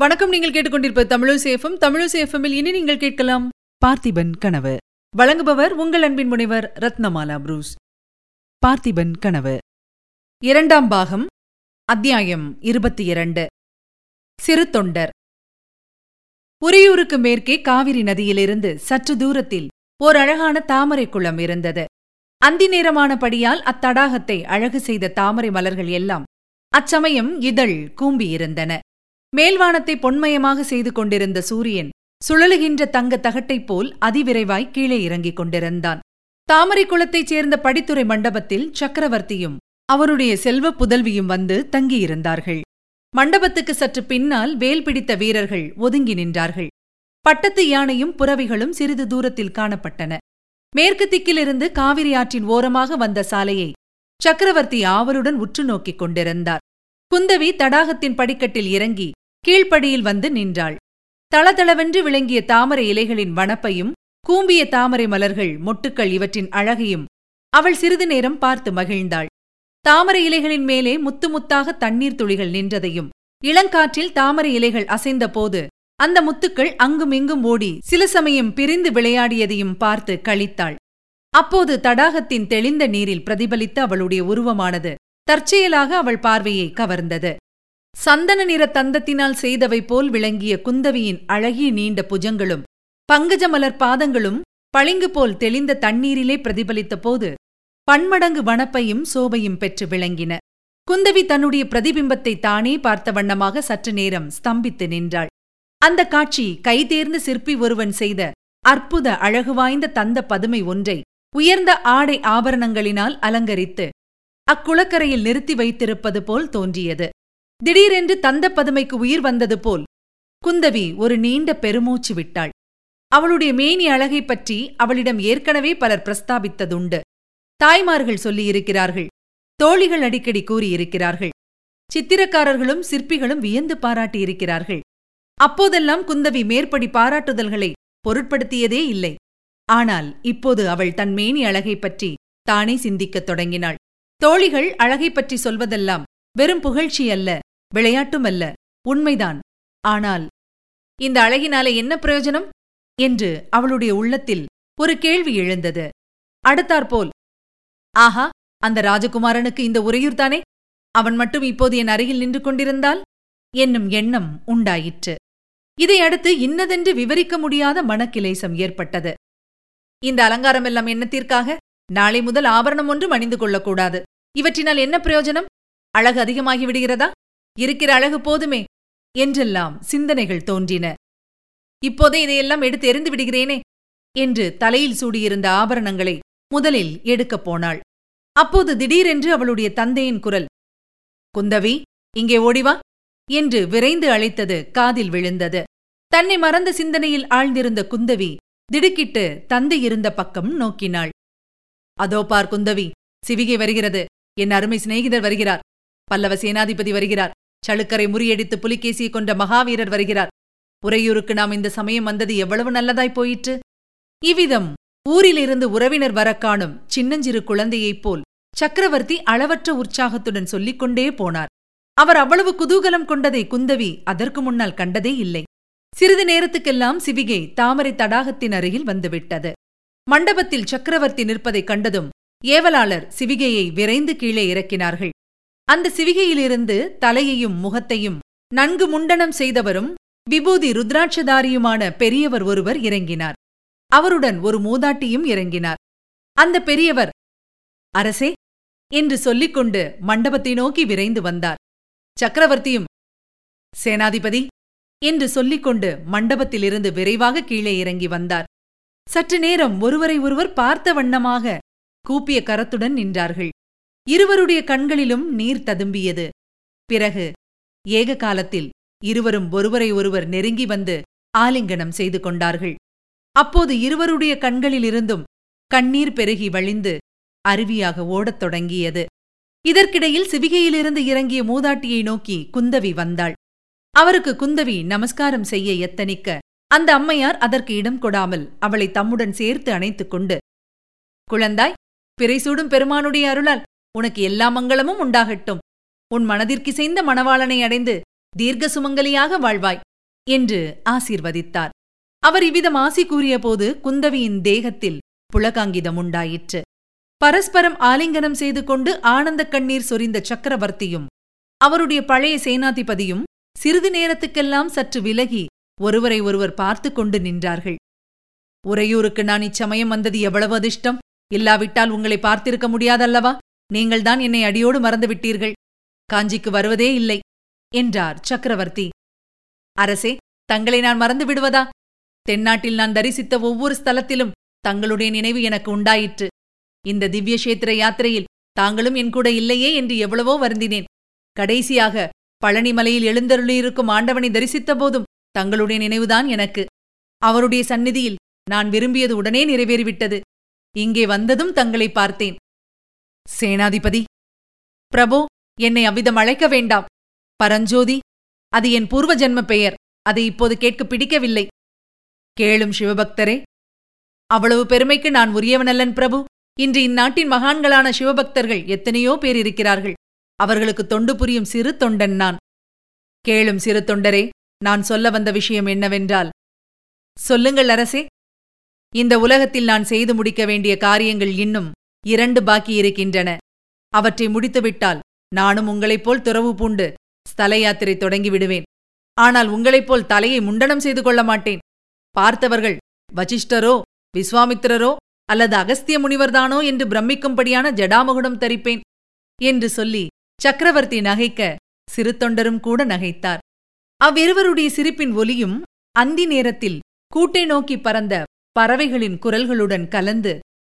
வணக்கம். நீங்கள் கேட்டுக்கொண்டிருப்ப தமிழசேஃபம் தமிழசேஃபமில் இனி நீங்கள் கேட்கலாம் பார்த்திபன் கனவு. வழங்குபவர் உங்கள் அன்பின் முனைவர் ரத்னமாலா புரூஸ். பார்த்திபன் கனவு. இரண்டாம் பாகம் அத்தியாயம் இருபத்தி இரண்டு சிறு தொண்டர். உரியூருக்கு மேற்கே காவிரி நதியிலிருந்து சற்று தூரத்தில் ஓர் அழகான தாமரை குளம் இருந்தது. அந்தி நேரமானபடியால் அத்தடாகத்தை அழகு செய்த தாமரை மலர்கள் எல்லாம் அச்சமயம் இதழ் கூம்பியிருந்தன. மேல்வானத்தை பொன்மயமாக செய்து கொண்டிருந்த சூரியன் சுழலுகின்ற தங்க தகட்டைப் போல் அதிவிரைவாய் கீழே இறங்கிக் கொண்டிருந்தான். தாமரை குளத்தைச் சேர்ந்த படித்துறை மண்டபத்தில் சக்கரவர்த்தியும் அவருடைய செல்வ புதல்வியும் வந்து தங்கியிருந்தார்கள். மண்டபத்துக்கு சற்று பின்னால் வேல் பிடித்த வீரர்கள் ஒதுங்கி நின்றார்கள். பட்டத்து யானையும் புறவிகளும் சிறிது தூரத்தில் காணப்பட்டன. மேற்கு திக்கிலிருந்து காவிரி ஆற்றின் ஓரமாக வந்த சாலையை சக்கரவர்த்தி ஆவலுடன் உற்று நோக்கிக் கொண்டிருந்தார். குந்தவி தடாகத்தின் படிக்கட்டில் இறங்கி கீழ்ப்படியில் வந்து நின்றாள். தளதளவென்று விளங்கிய தாமரை இலைகளின் வனப்பையும் கூம்பிய தாமரை மலர்கள் மொட்டுக்கள் இவற்றின் அழகையும் அவள் சிறிது நேரம் பார்த்து மகிழ்ந்தாள். தாமரை இலைகளின் மேலே முத்து முத்தாக தண்ணீர் துளிகள் நின்றதையும் இளங்காற்றில் தாமரை இலைகள் அசைந்தபோது அந்த முத்துக்கள் அங்குமிங்கும் ஓடி சில சமயம் பிரிந்து விளையாடியதையும் பார்த்து கழித்தாள் அப்போது தடாகத்தின் தெளிந்த நீரில் பிரதிபலித்த அவளுடைய உருவமானது தற்செயலாக அவள் பார்வையை கவர்ந்தது. சந்தன நிற தந்தத்தினால் செய்தவை போல் விளங்கிய குந்தவியின் அழகிய நீண்ட புஜங்களும் பங்கஜமலர் பாதங்களும் பளிங்கு போல் தெளிந்த தண்ணீரிலே பிரதிபலித்த போது பன்மடங்கு வனப்பையும் சோபையும் பெற்று விளங்கின. குந்தவி தன்னுடைய பிரதிபிம்பத்தை தானே பார்த்த வண்ணமாக சற்று நேரம் ஸ்தம்பித்து நின்றாள். அந்த காட்சி கைதேர்ந்த சிற்பி ஒருவன் செய்த அற்புத அழகு வாய்ந்த தந்த பதுமை ஒன்றை உயர்ந்த ஆடை ஆபரணங்களினால் அலங்கரித்து அக்குளக்கரையில் நிறுத்தி வைத்திருப்பது போல் தோன்றியது. திடீரென்று தந்த பதுமைக்கு உயிர் வந்தது போல் குந்தவி ஒரு நீண்ட பெருமூச்சு விட்டாள். அவளுடைய மேனி அழகைப் பற்றி அவளிடம் ஏற்கனவே பலர் பிரஸ்தாபித்ததுண்டு. தாய்மார்கள் சொல்லியிருக்கிறார்கள். தோழிகள் அடிக்கடி கூறியிருக்கிறார்கள். சித்திரக்காரர்களும் சிற்பிகளும் வியந்து பாராட்டியிருக்கிறார்கள். அப்போதெல்லாம் குந்தவி மேற்படி பாராட்டுதல்களை பொருட்படுத்தியதே இல்லை. ஆனால் இப்போது அவள் தன் மேனி அழகைப் பற்றி தானே சிந்திக்கத் தொடங்கினாள். தோழிகள் அழகைப் பற்றி சொல்வதெல்லாம் வெறும் புகழ்ச்சி அல்ல. விளையாட்டுமல்ல உண்மைதான். ஆனால் இந்த அழகினாலே என்ன பிரயோஜனம்? என்று அவளுடைய உள்ளத்தில் ஒரு கேள்வி எழுந்தது. அடுத்தாற்போல் ஆஹா அந்த ராஜகுமாரனுக்கு இந்த உரையூர்தானே அவன் மட்டும் இப்போது என் அருகில் நின்று கொண்டிருந்தால்? என்னும் எண்ணம் உண்டாயிற்று. இதையடுத்து இன்னதென்று விவரிக்க முடியாத மனக்கிலேசம் ஏற்பட்டது. இந்த அலங்காரமெல்லாம் என்னத்திற்காக? நாளை முதல் ஆபரணம் ஒன்றும் அணிந்து கொள்ளக்கூடாது. இவற்றினால் என்ன பிரயோஜனம்? அழகு அதிகமாகி விடுகிறதா? இருக்கிற அழகு போதுமே என்றெல்லாம் சிந்தனைகள் தோன்றின. இப்போதே இதையெல்லாம் எடுத்து எறிந்து விடுகிறேனே என்று தலையில் சூடியிருந்த ஆபரணங்களை முதலில் எடுக்கப் போனாள். அப்போது திடீரென்று அவளுடைய தந்தையின் குரல் குந்தவி இங்கே ஓடிவா என்று விரைந்து அழைத்தது காதில் விழுந்தது. தன்னை மறந்த சிந்தனையில் ஆழ்ந்திருந்த குந்தவி திடுக்கிட்டு தந்தை இருந்த பக்கம் நோக்கினாள். அதோ பார் குந்தவி சிவிகை வருகிறது. என் அருமை சிநேகிதர் வருகிறார். பல்லவ சேனாதிபதி வருகிறார். சளுக்கரை முறியடித்து புலிகேசியை கொண்ட மகாவீரர் வருகிறார். உறையூருக்கு நாம் இந்த சமயம் வந்தது எவ்வளவு நல்லதாய் போயிற்று? இவ்விதம் ஊரிலிருந்து உறவினர் வரக் காணும் சின்னஞ்சிறு குழந்தையைப் போல் சக்கரவர்த்தி அளவற்ற உற்சாகத்துடன் சொல்லிக் கொண்டே போனார். அவர் அவ்வளவு குதூகலம் கொண்டதை குந்தவி அதற்கு முன்னால் கண்டதே இல்லை. சிறிது நேரத்துக்கெல்லாம் சிவிகை தாமரை தடாகத்தின் அருகில் வந்துவிட்டது. மண்டபத்தில் சக்கரவர்த்தி நிற்பதைக் கண்டதும் ஏவலாளர் சிவிகையை விரைந்து கீழே இறக்கினார்கள். அந்த சிவிகையிலிருந்து தலையையும் முகத்தையும் நன்கு முண்டனம் செய்தவரும் விபூதி ருத்ராட்சதாரியுமான பெரியவர் ஒருவர் இறங்கினார். அவருடன் ஒரு மூதாட்டியும் இறங்கினார். அந்த பெரியவர் அரசே என்று சொல்லிக்கொண்டு மண்டபத்தை நோக்கி விரைந்து வந்தார். சக்கரவர்த்தியும் சேனாதிபதி என்று சொல்லிக்கொண்டு மண்டபத்திலிருந்து விரைவாக கீழே இறங்கி வந்தார். சற்று நேரம் ஒருவரை ஒருவர் பார்த்த வண்ணமாக கூப்பிய கரத்துடன் நின்றார்கள். இருவருடைய கண்களிலும் நீர் ததும்பியது. பிறகு ஏக காலத்தில் இருவரும் ஒருவரை ஒருவர் நெருங்கி வந்து ஆலிங்கனம் செய்து கொண்டார்கள். அப்போது இருவருடைய கண்களிலிருந்தும் கண்ணீர் பெருகி வழிந்து அருவியாக ஓடத் தொடங்கியது. இதற்கிடையில் சிவிகையிலிருந்து இறங்கிய மூதாட்டியை நோக்கி குந்தவி வந்தாள். அவருக்கு குந்தவி நமஸ்காரம் செய்ய எத்தனிக்க அந்த அம்மையார் அதற்கு இடம் கொடாமல் அவளை தம்முடன் சேர்த்து அணைத்துக் கொண்டு குழந்தாய் பிறைசூடும் பெருமானுடைய அருளால் உனக்கு எல்லா மங்களமும் உண்டாகட்டும். உன் மனதிற்கிசைந்த மணவாளனை அடைந்து தீர்க்க சுமங்கலியாக வாழ்வாய் என்று ஆசீர்வதித்தார். அவர் இவ்விதம் ஆசி கூறியபோது குந்தவியின் தேகத்தில் புலகாங்கிதம் உண்டாயிற்று. பரஸ்பரம் ஆலிங்கனம் செய்து கொண்டு ஆனந்த கண்ணீர் சொரிந்த சக்கரவர்த்தியும் அவருடைய பழைய சேனாதிபதியும் சிறிது நேரத்துக்கெல்லாம் சற்று விலகி ஒருவரை ஒருவர் பார்த்து கொண்டு நின்றார்கள். உறையூருக்கு நான் இச்சமயம் வந்தது எவ்வளவு அதிர்ஷ்டம்? இல்லாவிட்டால் உங்களை பார்த்திருக்க முடியாதல்லவா? நீங்கள்தான் என்னை அடியோடு மறந்துவிட்டீர்கள். காஞ்சிக்கு வருவதே இல்லை என்றார் சக்கரவர்த்தி. அரசே தங்களை நான் மறந்து விடுவதா? தென்னாட்டில் நான் தரிசித்த ஒவ்வொரு ஸ்தலத்திலும் தங்களுடைய நினைவு எனக்கு உண்டாயிற்று. இந்த திவ்ய கஷேத்திர யாத்திரையில் தாங்களும் என் கூட இல்லையே என்று எவ்வளவோ வருந்தினேன். கடைசியாக பழனிமலையில் எழுந்தருளியிருக்கும் ஆண்டவனை தரிசித்த போதும் தங்களுடைய நினைவுதான் எனக்கு. அவருடைய சந்நிதியில் நான் விரும்பியது உடனே நிறைவேறிவிட்டது. இங்கே வந்ததும் தங்களை பார்த்தேன். சேனாதிபதி பிரபோ என்னை அவ்விதம் அழைக்க வேண்டாம். பரஞ்சோதி அது என் பூர்வ ஜென்ம பெயர். அதை இப்போது கேட்க பிடிக்கவில்லை. கேளும் சிவபக்தரே அவ்வளவு பெருமைக்கு நான் உரியவனல்லன் பிரபு. இன்று இந்நாட்டின் மகான்களான சிவபக்தர்கள் எத்தனையோ பேர் இருக்கிறார்கள். அவர்களுக்கு தொண்டு புரியும் சிறு தொண்டன் நான். கேளும் சிறு தொண்டரே நான் சொல்ல வந்த விஷயம் என்னவென்றால் சொல்லுங்கள் அரசே. இந்த உலகத்தில் நான் செய்து முடிக்க வேண்டிய காரியங்கள் இன்னும் இரண்டு பாக்கி இருக்கின்றன. அவற்றை முடித்துவிட்டால் நானும் உங்களைப் போல் துறவு பூண்டு ஸ்தல யாத்திரை தொடங்கி விடுவேன் ஆனால் உங்களைப் போல் தலையை முண்டனம் செய்து கொள்ள மாட்டேன். பார்த்தவர்கள் வசிஷ்டரோ விஸ்வாமித்திரரோ அல்லது அகஸ்திய முனிவர்தானோ என்று பிரமிக்கும்படியான ஜடாமுகுடம் தரிப்பேன் என்று சொல்லி சக்கரவர்த்தி நகைக்க சிறு தொண்டரும் கூட நகைத்தார். அவ்விருவருடைய சிரிப்பின் ஒலியும் அந்தி நேரத்தில் கூட்டை நோக்கி பறந்த பறவைகளின் குரல்களுடன் கலந்து